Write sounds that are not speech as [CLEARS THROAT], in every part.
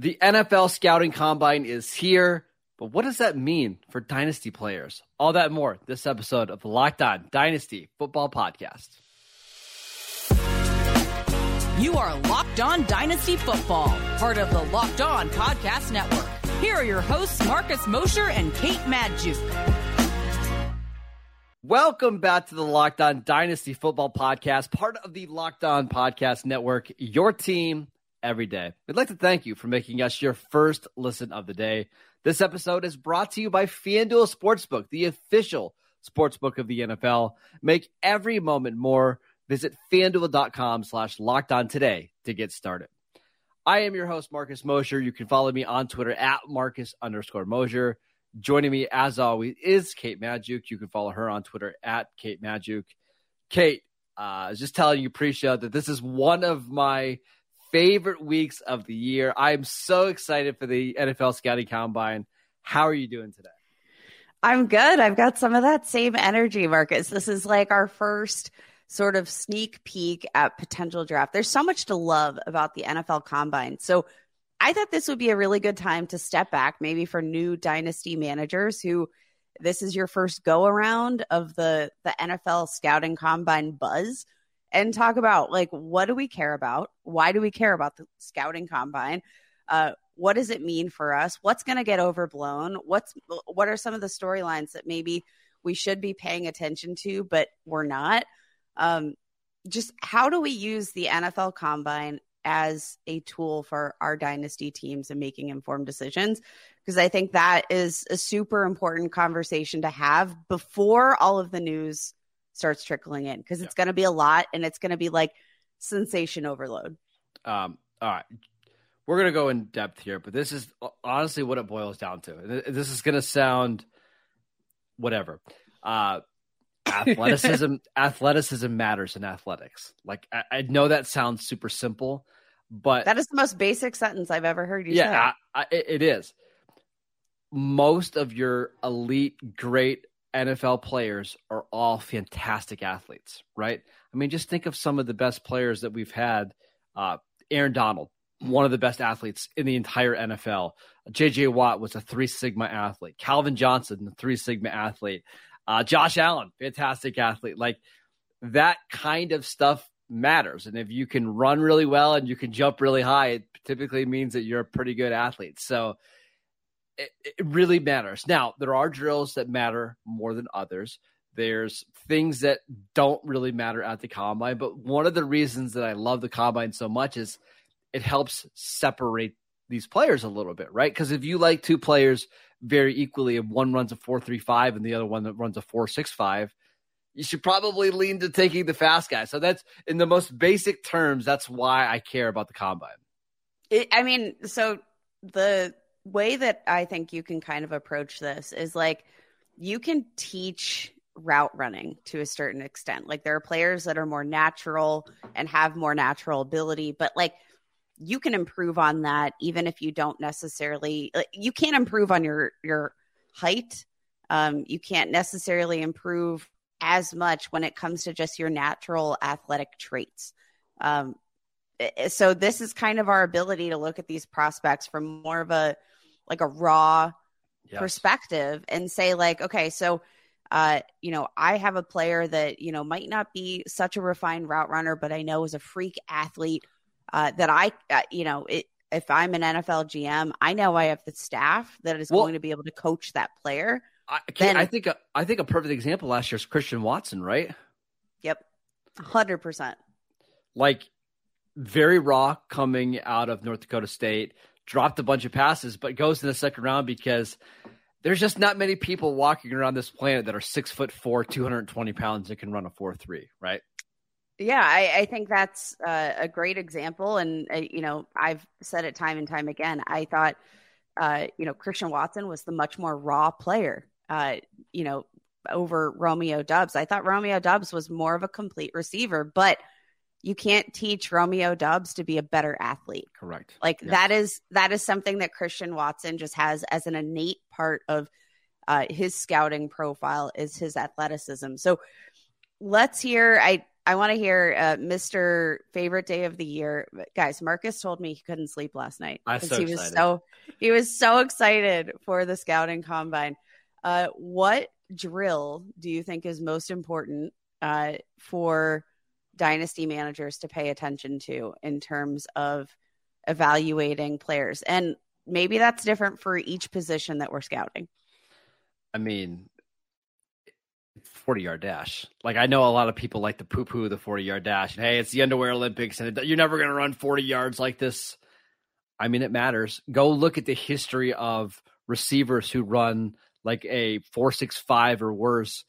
The NFL scouting combine is here, but what does that mean for dynasty players? All that more this episode of the Locked On Dynasty Football Podcast. You are Locked On Dynasty Football, part of the Locked On Podcast Network. Here are your hosts, Marcus Mosher and Kate Magdziuk. Welcome back to the Locked On Dynasty Football Podcast, part of the Locked On Podcast Network, your team every day. We'd like to thank you for making us your first listen of the day. This episode is brought to you by FanDuel Sportsbook, the official sportsbook of the NFL. Make every moment more. Visit fanduel.com slash locked on today to get started. I am your host, Marcus Mosher. You can follow me on Twitter at Marcus underscore Mosher. Joining me, as always, is Kate Magdziuk. You can follow her on Twitter at Kate Magdziuk. Kate, uh, I was just telling you pre-show that this is one of my – favorite weeks of the year. I'm so excited for the NFL Scouting Combine. How are you doing today? I'm good. I've got some of that same energy, Marcus. This is like our first sort of sneak peek at potential draft. There's so much to love about the NFL Combine. So I thought this would be a really good time to step back, maybe for new dynasty managers who this is your first go around of the the NFL scouting combine buzz and talk about like what do we care about? Why do we care about the scouting combine? Uh, what does it mean for us? What's going to get overblown? What's what are some of the storylines that maybe we should be paying attention to, but we're not? Um, just how do we use the NFL Combine as a tool for our dynasty teams and making informed decisions? Because I think that is a super important conversation to have before all of the news starts trickling in because it's yeah. going to be a lot and it's going to be like sensation overload. Um, all right. We're going to go in depth here, but this is honestly what it boils down to. This is going to sound whatever. Uh, [LAUGHS] athleticism athleticism matters in athletics. Like I, I, know that sounds super simple, but that is the most basic sentence I've ever heard you yeah, say. Yeah, it is. Most of your elite, great NFL players are all fantastic athletes, right? I mean, just think of some of the best players that we've had. Uh, Aaron Donald, one of the best athletes in the entire NFL. JJ Watt was a three sigma athlete. Calvin Johnson, a three sigma athlete. Uh, Josh Allen, fantastic athlete. Like that kind of stuff matters. And if you can run really well and you can jump really high, it typically means that you're a pretty good athlete. So it, it really matters. Now, there are drills that matter more than others. There's things that don't really matter at the combine, but one of the reasons that I love the combine so much is it helps separate these players a little bit, right? Because if you like two players very equally, if one runs a four three five and the other one that runs a four six five, you should probably lean to taking the fast guy. So that's in the most basic terms. That's why I care about the combine. It, I mean, so the way that I think you can kind of approach this is like you can teach route running to a certain extent. Like there are players that are more natural and have more natural ability, but like you can improve on that even if you don't necessarily like, you can't improve on your your height. Um, you can't necessarily improve as much when it comes to just your natural athletic traits. Um, so this is kind of our ability to look at these prospects from more of a like a raw yes. perspective and say like okay so uh you know i have a player that you know might not be such a refined route runner but i know is a freak athlete uh that i uh, you know it if i'm an nfl gm i know i have the staff that is well, going to be able to coach that player I, then, I think a, I think a perfect example last year is Christian Watson, right? Yep, hundred percent. Like very raw coming out of North Dakota State, dropped a bunch of passes, but goes in the second round because there's just not many people walking around this planet that are six foot four, 220 pounds that can run a four three, right? Yeah, I, I think that's uh, a great example. And, uh, you know, I've said it time and time again. I thought, uh, you know, Christian Watson was the much more raw player, uh, you know, over Romeo Doubs. I thought Romeo Doubs was more of a complete receiver, but – you can't teach Romeo Doubs to be a better athlete. Correct. Like yes. that is that is something that Christian Watson just has as an innate part of uh, his scouting profile is his athleticism. So let's hear. I I want to hear uh, Mr. Favorite Day of the Year, guys. Marcus told me he couldn't sleep last night because so he was excited. so he was so excited for the scouting combine. Uh, what drill do you think is most important uh, for dynasty managers to pay attention to in terms of evaluating players? And maybe that's different for each position that we're scouting. I mean, 40 yard dash. Like I know a lot of people like to poo poo the 40 yard dash. And hey, it's the underwear Olympics and you're never going to run 40 yards like this. I mean, it matters. Go look at the history of receivers who run like a 465 or worse.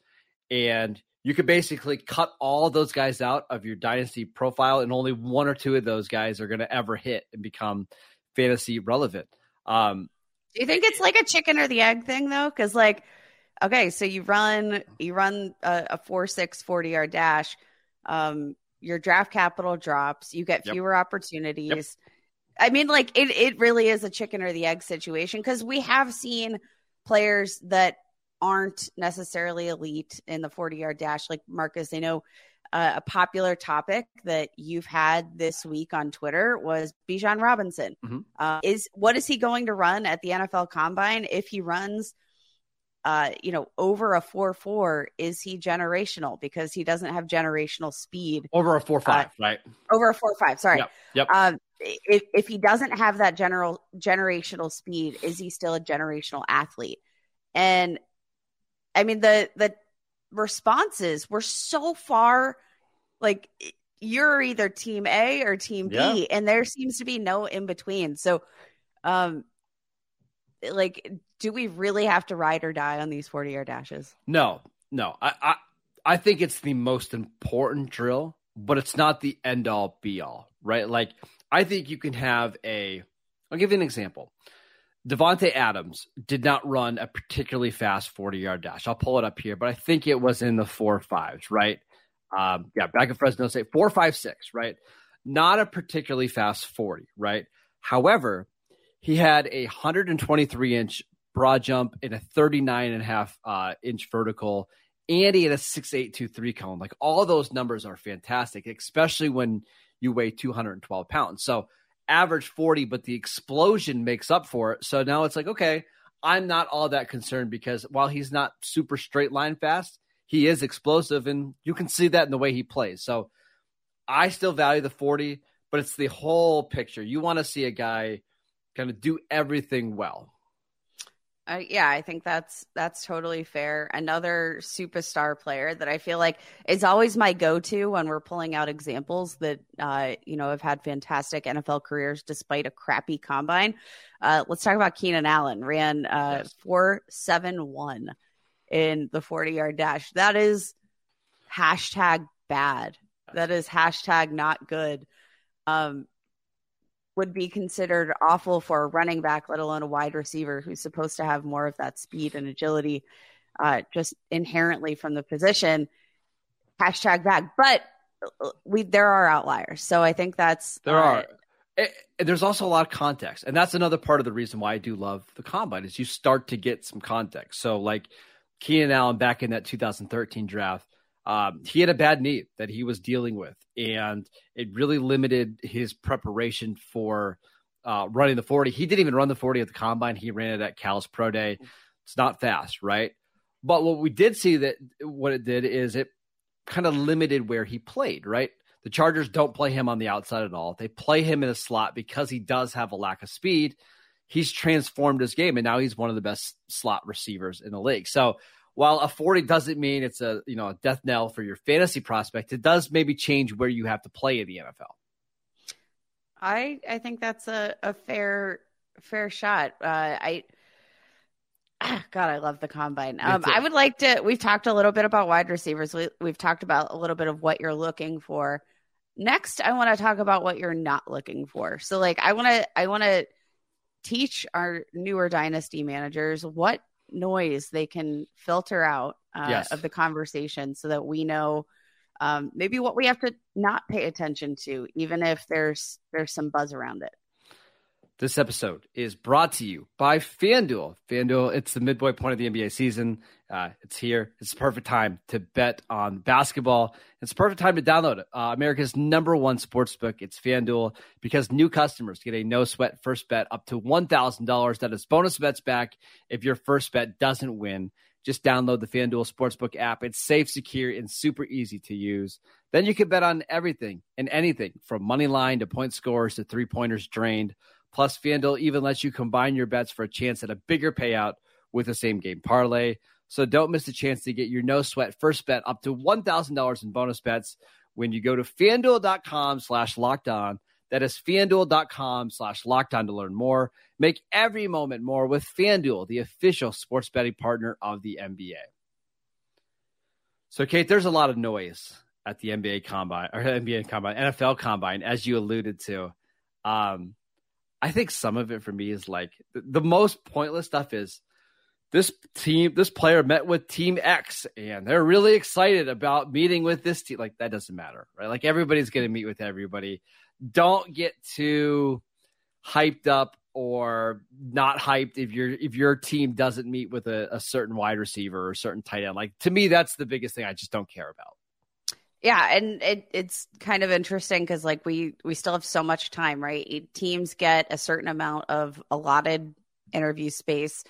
And you could basically cut all those guys out of your dynasty profile, and only one or two of those guys are going to ever hit and become fantasy relevant. Um, Do you think it's like a chicken or the egg thing though? Because like, okay, so you run you run a, a four six 40 yard dash, um, your draft capital drops, you get fewer yep. opportunities. Yep. I mean, like it it really is a chicken or the egg situation because we have seen players that aren't necessarily elite in the 40 yard dash. Like Marcus, I know uh, a popular topic that you've had this week on Twitter was Bijan Robinson. Mm-hmm. Uh, is what is he going to run at the NFL Combine? If he runs, uh, you know, over a four four, is he generational because he doesn't have generational speed? Over a four five, right? Over a four five. Sorry. Yep. yep. Um, if if he doesn't have that general generational speed, is he still a generational athlete? And I mean the the responses were so far like you're either team A or team B yeah. and there seems to be no in between. So um like do we really have to ride or die on these 40 yard dashes? No. No. I, I I think it's the most important drill, but it's not the end all be all, right? Like I think you can have a I'll give you an example. Davante Adams did not run a particularly fast 40 yard dash. I'll pull it up here, but I think it was in the four fives, right? Um, yeah, back at Fresno State, four, five, six, right? Not a particularly fast 40, right? However, he had a 123 inch broad jump and a 39 and a half uh, inch vertical, and he had a 6823 cone. Like all those numbers are fantastic, especially when you weigh 212 pounds. So average 40, but the explosion makes up for it. So now it's like, okay, I'm not all that concerned because while he's not super straight line fast, he is explosive and you can see that in the way he plays. So I still value the 40, but it's the whole picture. You want to see a guy kind of do everything well. Uh, yeah, I think that's that's totally fair. Another superstar player that I feel like is always my go-to when we're pulling out examples that uh, you know have had fantastic NFL careers despite a crappy combine. Uh, let's talk about Keenan Allen. Ran uh, yes. four seven one in the forty yard dash. That is hashtag bad. That is hashtag not good. Um, would be considered awful for a running back, let alone a wide receiver who's supposed to have more of that speed and agility uh, just inherently from the position. Hashtag bad. But uh, we there are outliers. So I think that's there uh, are. It, there's also a lot of context, and that's another part of the reason why I do love the combine is you start to get some context. So like Keenan Allen back in that 2013 draft, um, he had a bad knee that he was dealing with, and it really limited his preparation for uh, running the 40. He didn't even run the 40 at the combine. He ran it at Cal's Pro Day. It's not fast, right? But what we did see that what it did is it kind of limited where he played, right? The Chargers don't play him on the outside at all. They play him in a slot because he does have a lack of speed. He's transformed his game, and now he's one of the best slot receivers in the league. So while a 40 doesn't mean it's a you know a death knell for your fantasy prospect, it does maybe change where you have to play in the NFL. I I think that's a, a fair fair shot. Uh, I [CLEARS THROAT] God, I love the combine. Um, I would like to. We've talked a little bit about wide receivers. We, we've talked about a little bit of what you're looking for. Next, I want to talk about what you're not looking for. So, like, I want to, I want to teach our newer dynasty managers what noise they can filter out uh, yes. of the conversation so that we know um, maybe what we have to not pay attention to, even if there's there's some buzz around it. This episode is brought to you by FanDuel. FanDuel, it's the midway point of the NBA season. Uh, it's here. It's the perfect time to bet on basketball. It's the perfect time to download. Uh, America's number one sports book. It's FanDuel because new customers get a no sweat first bet up to $1,000. That is bonus bets back if your first bet doesn't win. Just download the FanDuel Sportsbook app. It's safe, secure, and super easy to use. Then you can bet on everything and anything from money line to point scores to three pointers drained. Plus, FanDuel even lets you combine your bets for a chance at a bigger payout with the same game parlay. So don't miss the chance to get your no sweat first bet up to $1,000 in bonus bets when you go to fanduel.com slash locked on. That is fanduel.com slash locked on to learn more. Make every moment more with FanDuel, the official sports betting partner of the NBA. So, Kate, there's a lot of noise at the NBA combine or NBA combine, NFL combine, as you alluded to. Um, I think some of it for me is like the, most pointless stuff is this team, this player met with team X and they're really excited about meeting with this team. Like that doesn't matter, right? Like everybody's going to meet with everybody. Don't get too hyped up or not hyped if your if your team doesn't meet with a, a certain wide receiver or certain tight end. Like to me, that's the biggest thing I just don't care about. Yeah, and it, it's kind of interesting because like we we still have so much time, right? Teams get a certain amount of allotted interview space.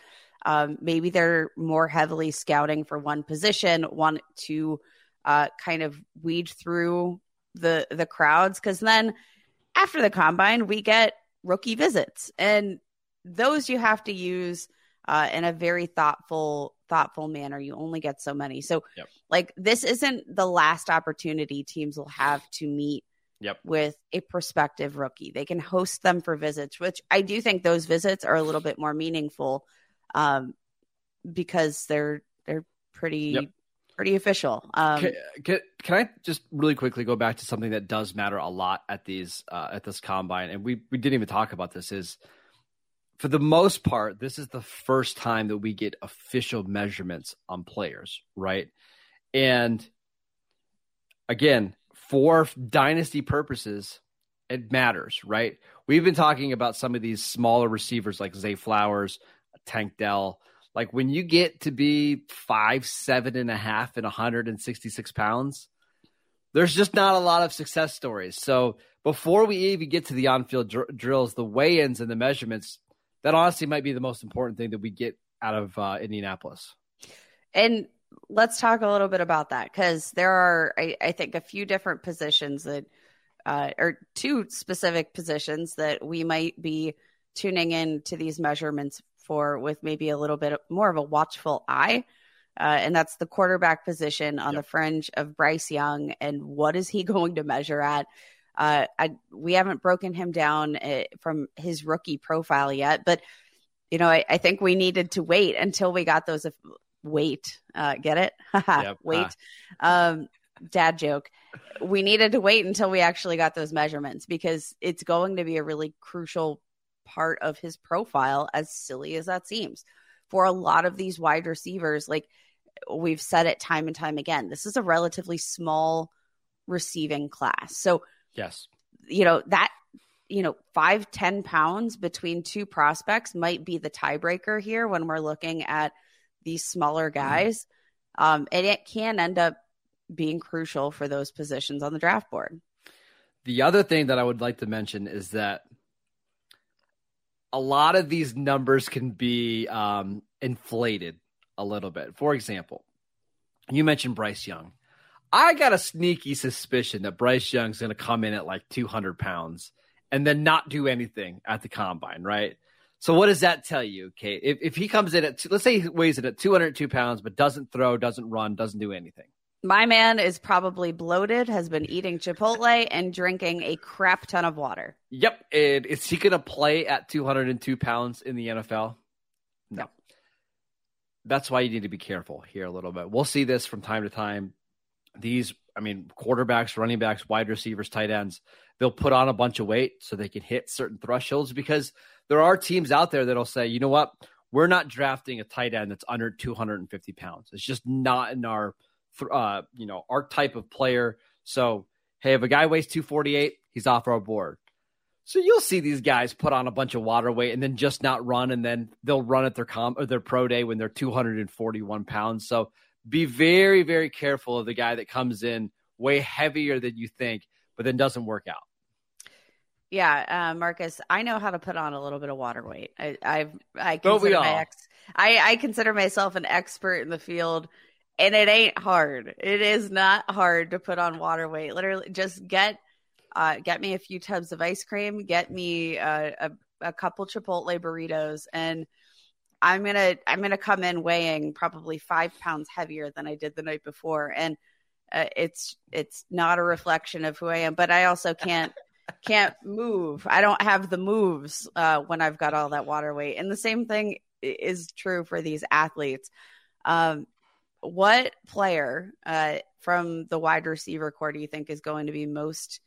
Um, maybe they're more heavily scouting for one position, want to uh, kind of weed through the the crowds because then after the combine we get rookie visits, and those you have to use uh, in a very thoughtful thoughtful manner. You only get so many. So, yep. like, this isn't the last opportunity teams will have to meet yep. with a prospective rookie. They can host them for visits, which I do think those visits are a little bit more meaningful um, because they're they're pretty yep. pretty official. Um, can, can, can, I just really quickly go back to something that does matter a lot at these uh, at this combine, and we we didn't even talk about this is for the most part, this is the first time that we get official measurements on players, right? And again, for dynasty purposes, it matters, right? We've been talking about some of these smaller receivers like Zay Flowers, Tank Dell. Like when you get to be five, seven and a half and 166 pounds, there's just not a lot of success stories. So before we even get to the on field dr- drills, the weigh ins and the measurements that honestly might be the most important thing that we get out of uh, Indianapolis. And let's talk a little bit about that because there are, I, I, think, a few different positions that, uh, or two specific positions that we might be tuning in to these measurements for with maybe a little bit more of a watchful eye. Uh, and that's the quarterback position on yep. the fringe of Bryce Young. And what is he [LAUGHS] going to measure at? Uh, I, we haven't broken him down uh, from his rookie profile yet, but you know, I, I, think we needed to wait until we got those. Wait, uh, get it? [LAUGHS] yep. Wait, um, dad joke. We needed to wait until we actually got those measurements because it's going to be a really crucial part of his profile, as silly as that seems. For a lot of these wide receivers, like we've said it time and time again, this is a relatively small receiving class. So Yes. You know, that, you know, five ten pounds between two prospects might be the tiebreaker here when we're looking at these smaller mm-hmm. guys. Mm. Um, and it can end up being crucial for those positions on the draft board. The other thing that I would like to mention is that a lot of these numbers can be um, inflated a little bit. For example, you mentioned Bryce Young. I got a sneaky suspicion that Bryce Young's going to come in at like 200 pounds and then not do anything at the combine, right? So what does that tell you, Kate? If, if he comes in at, let's say he weighs it at 202 pounds, but doesn't throw, doesn't run, doesn't do anything. My man is probably bloated, has been eating Chipotle and drinking a crap ton of water. Yep. And is he going to play at 202 pounds in the NFL? No. That's why you need to be careful here a little bit. We'll see this from time to time these, I mean, quarterbacks, running backs, wide receivers, tight ends, they'll put on a bunch of weight so they can hit certain thresholds because there are teams out there that'll say, you know what, we're not drafting a tight end that's under 250 pounds. It's just not in our, uh, you know, our type of player. So, hey, if a guy weighs 248, he's off our board. So you'll see these guys put on a bunch of water weight and then just not run, and then they'll run at their com or their pro day when they're 241 pounds. So be very, very careful of the guy that comes in way heavier than you think, but then doesn't work out. Yeah, uh, Marcus, I know how to put on a little bit of water weight. I, I've, I consider my ex, I, I consider myself an expert in the field, and it ain't hard. It is not hard to put on water weight. Literally, just get uh, get me a few tubs of ice cream, get me uh, a, a couple Chipotle burritos, and I'm gonna I'm gonna come in weighing probably five pounds heavier than I did the night before, and uh, it's it's not a reflection of who I am. But I also can't can't move. I don't have the moves uh, when I've got all that water weight, and the same thing is true for these athletes. Um, what player uh, from the wide receiver corps do you think is going to be most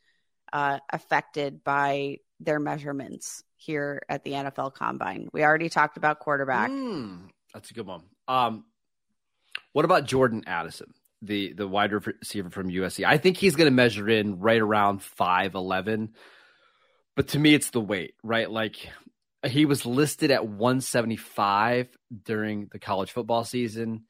uh, affected by their measurements here at the NFL Combine. We already talked about quarterback. Mm, that's a good one. Um, what about Jordan Addison, the the wide receiver from USC? I think he's going to measure in right around five eleven. But to me, it's the weight, right? Like he was listed at 175 during the college football season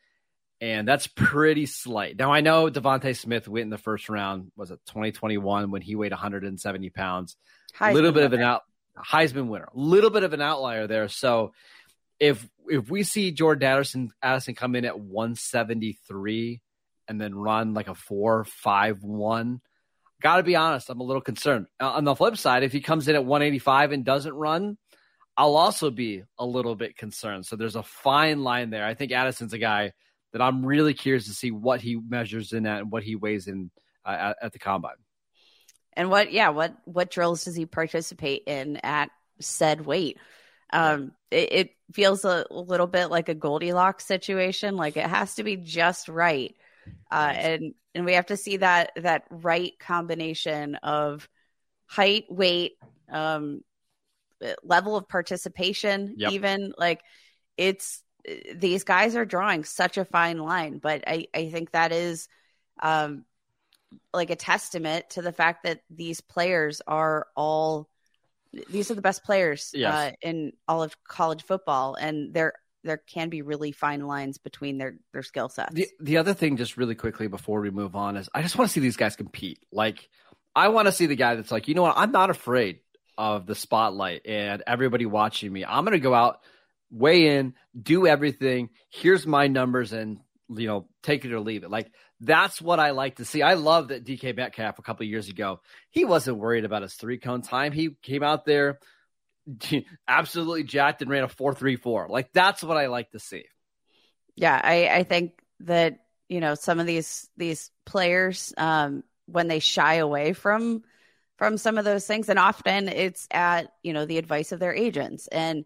and that's pretty slight. Now I know DeVonta Smith went in the first round. Was it 2021 when he weighed 170 pounds? A little bit of an out Heisman winner, a little bit of an outlier there. So if if we see Jordan Addison Addison come in at 173 and then run like a four five one, got to be honest, I'm a little concerned. Uh, on the flip side, if he comes in at 185 and doesn't run, I'll also be a little bit concerned. So there's a fine line there. I think Addison's a guy that I'm really curious to see what he measures in at and what he weighs in uh, at, at, the combine. And what, yeah, what what drills does he participate in at said weight? Um, it, it feels a little bit like a Goldilocks situation. Like it has to be just right, uh, and and we have to see that that right combination of height, weight, um, level of participation. Yep. Even like it's these guys are drawing such a fine line, but I, I think that is um, like a testament to the fact that these players are all these are the best players yes. uh, in all of college football, and there there can be really fine lines between their their skill sets. The the other thing, just really quickly before we move on, is I just want to see these guys compete. Like I want to see the guy that's like, you know what, I'm not afraid of the spotlight and everybody watching me. I'm going to go out weigh in, do everything. Here's my numbers and you know, take it or leave it. Like that's what I like to see. I love that DK Metcalf a couple years ago, he wasn't worried about his three cone time. He came out there [LAUGHS] absolutely jacked and ran a four three four. Like that's what I like to see. Yeah, I, I think that, you know, some of these these players, um, when they shy away from from some of those things, and often it's at, you know, the advice of their agents. And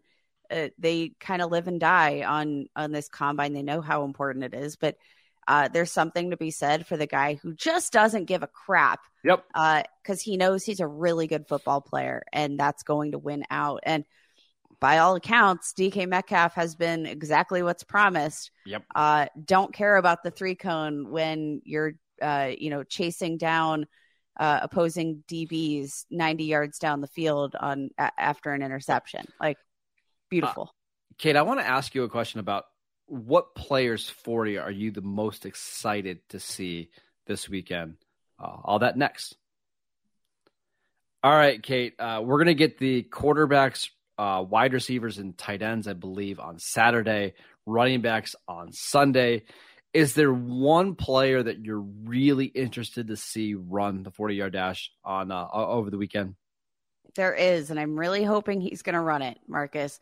uh, they kind of live and die on on this combine. They know how important it is, but uh, there's something to be said for the guy who just doesn't give a crap. Yep. Because uh, he knows he's a really good football player, and that's going to win out. And by all accounts, DK Metcalf has been exactly what's promised. Yep. Uh, don't care about the three cone when you're, uh, you know, chasing down uh, opposing DBs 90 yards down the field on a- after an interception. Like Beautiful. Uh, Kate, I want to ask you a question about what players 40 are you the most excited to see this weekend? Uh, all that next. All right, Kate, uh, we're going to get the quarterbacks, uh, wide receivers, and tight ends, I believe, on Saturday, running backs on Sunday. Is there one player that you're really interested to see run the 40 yard dash on uh, over the weekend? There is, and I'm really hoping he's going to run it, Marcus.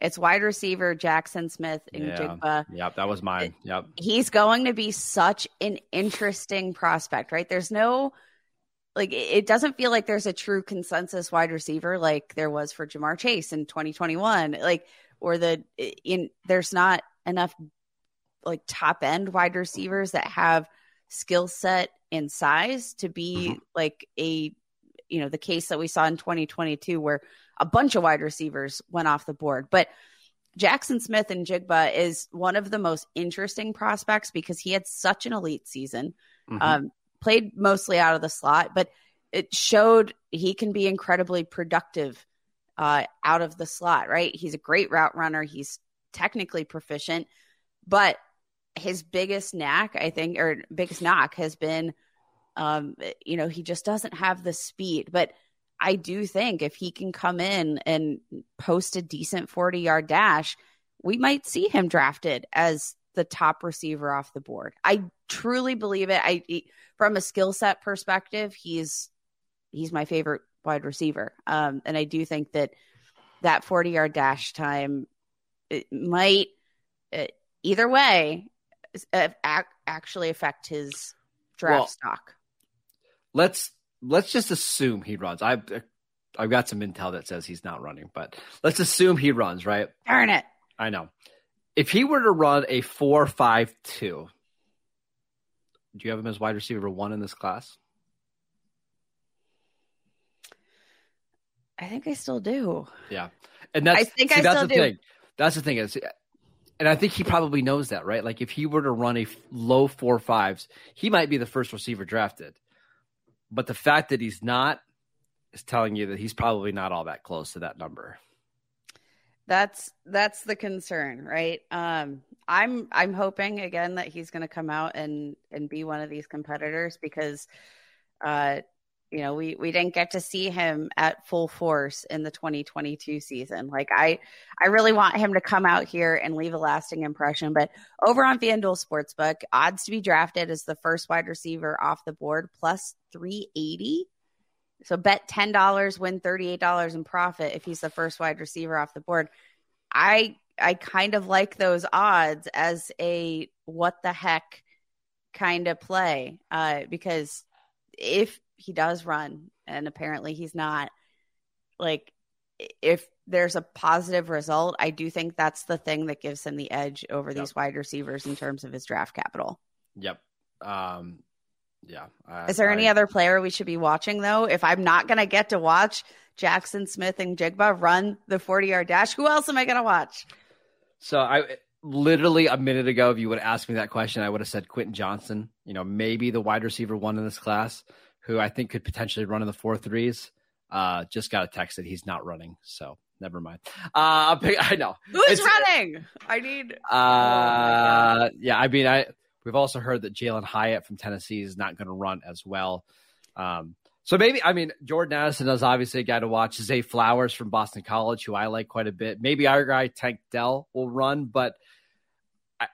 It's wide receiver Jaxon Smith in yeah. Jigba. Yep, that was mine. Yep. He's going to be such an interesting prospect, right? There's no like it doesn't feel like there's a true consensus wide receiver like there was for Ja'Marr Chase in 2021. Like or the in there's not enough like top end wide receivers that have skill set and size to be mm-hmm. like a you know the case that we saw in 2022 where a bunch of wide receivers went off the board. But Jaxon Smith-Njigba is one of the most interesting prospects because he had such an elite season, mm-hmm. um, played mostly out of the slot, but it showed he can be incredibly productive uh, out of the slot, right? He's a great route runner. He's technically proficient, but his biggest knack, I think, or biggest knock has been, um, you know, he just doesn't have the speed. But I do think if he can come in and post a decent 40 yard dash, we might see him drafted as the top receiver off the board. I truly believe it. I from a skill set perspective, he's he's my favorite wide receiver. Um, and I do think that that 40 yard dash time it might uh, either way uh, actually affect his draft well, stock. Let's let's just assume he runs. I've I've got some intel that says he's not running, but let's assume he runs, right? Darn it. I know. If he were to run a four five two, do you have him as wide receiver one in this class? I think I still do. Yeah, and that's I think see, I that's still the do. thing. That's the thing is, and I think he probably knows that, right? Like if he were to run a low four fives, he might be the first receiver drafted. But the fact that he's not is telling you that he's probably not all that close to that number. That's that's the concern, right? Um, I'm I'm hoping again that he's going to come out and and be one of these competitors because uh, you know we we didn't get to see him at full force in the 2022 season. Like i i really want him to come out here and leave a lasting impression but over on fanduel sportsbook odds to be drafted as the first wide receiver off the board plus 380 so bet $10 win $38 in profit if he's the first wide receiver off the board. I i kind of like those odds as a what the heck kind of play uh, because if he does run and apparently he's not like if there's a positive result i do think that's the thing that gives him the edge over yep. these wide receivers in terms of his draft capital. Yep. Um yeah I, is there I, any other player we should be watching though? If i'm not going to get to watch Jaxon Smith-Njigba run the 40 yard dash who else am i going to watch? So i literally a minute ago if you would ask me that question i would have said quentin Johnston, you know maybe the wide receiver one in this class who I think could potentially run in the four threes. Uh, just got a text that he's not running, so never mind. Uh, [LAUGHS] I know who's it's, running. I need. Uh, oh yeah, I mean, I we've also heard that Jalin Hyatt from Tennessee is not going to run as well. Um, so maybe I mean Jordan Addison is obviously a guy to watch. Zay Flowers from Boston College, who I like quite a bit. Maybe our guy Tank Dell will run, but I,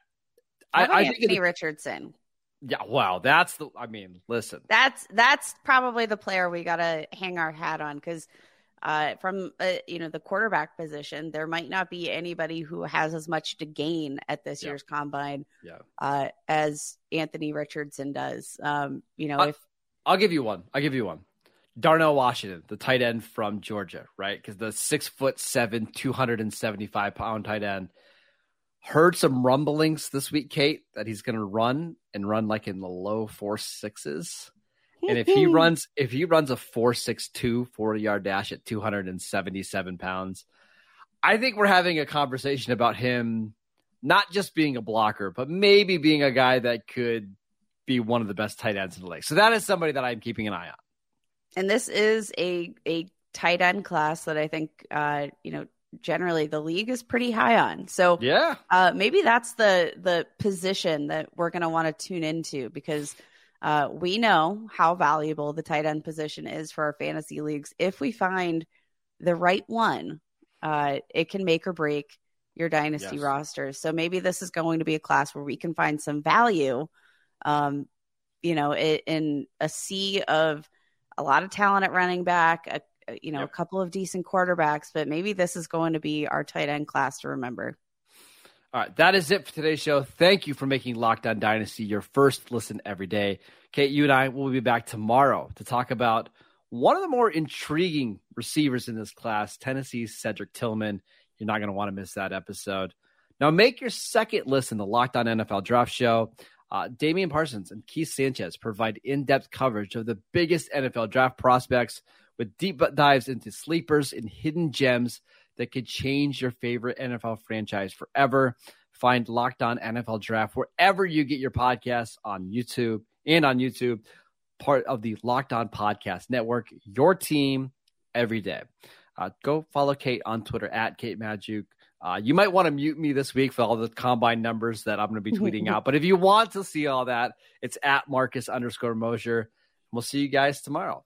I, I think Anthony Richardson. Yeah, wow, that's the. I mean, listen, that's that's probably the player we got to hang our hat on because uh, from uh, you know the quarterback position, there might not be anybody who has as much to gain at this yeah. year's combine yeah. uh, as Anthony Richardson does. Um, you know, if I'll give you one, I'll give you one. Darnell Washington, the tight end from Georgia, right? Because the six foot seven, two hundred and seventy five pound tight end Heard some rumblings this week, Kate, that he's going to run and run like in the low four sixes. And if he runs, if he runs a 462 40 yard dash at 277 pounds, I think we're having a conversation about him not just being a blocker, but maybe being a guy that could be one of the best tight ends in the league. So that is somebody that I'm keeping an eye on. And this is a a tight end class that I think uh, you know generally the league is pretty high on. So yeah, uh, maybe that's the the position that we're going to want to tune into because uh, we know how valuable the tight end position is for our fantasy leagues. If we find the right one, uh, it can make or break your dynasty yes. rosters. So maybe this is going to be a class where we can find some value. Um, you know, it, in a sea of a lot of talent at running back, a you know, yep. a couple of decent quarterbacks, but maybe this is going to be our tight end class to remember. All right, that is it for today's show. Thank you for making Locked On Dynasty your first listen every day. Kate, you and I will be back tomorrow to talk about one of the more intriguing receivers in this class, Tennessee's Cedric Tillman. You're not going to want to miss that episode. Now, make your second listen, the Locked On NFL Draft Show. Uh, Damian Parsons and Keith Sanchez provide in depth coverage of the biggest NFL draft prospects with deep dives into sleepers and hidden gems that could change your favorite NFL franchise forever. Find Locked On NFL Draft wherever you get your podcasts on YouTube and on YouTube. part of the Locked On Podcast Network, your team every day. Uh, go follow Kate on Twitter at Kate Magdziuk. Uh, you might want to mute me this week for all the combine numbers that I'm going to be tweeting [LAUGHS] out. But if you want to see all that, it's at Marcus underscore Mosher. We'll see you guys tomorrow.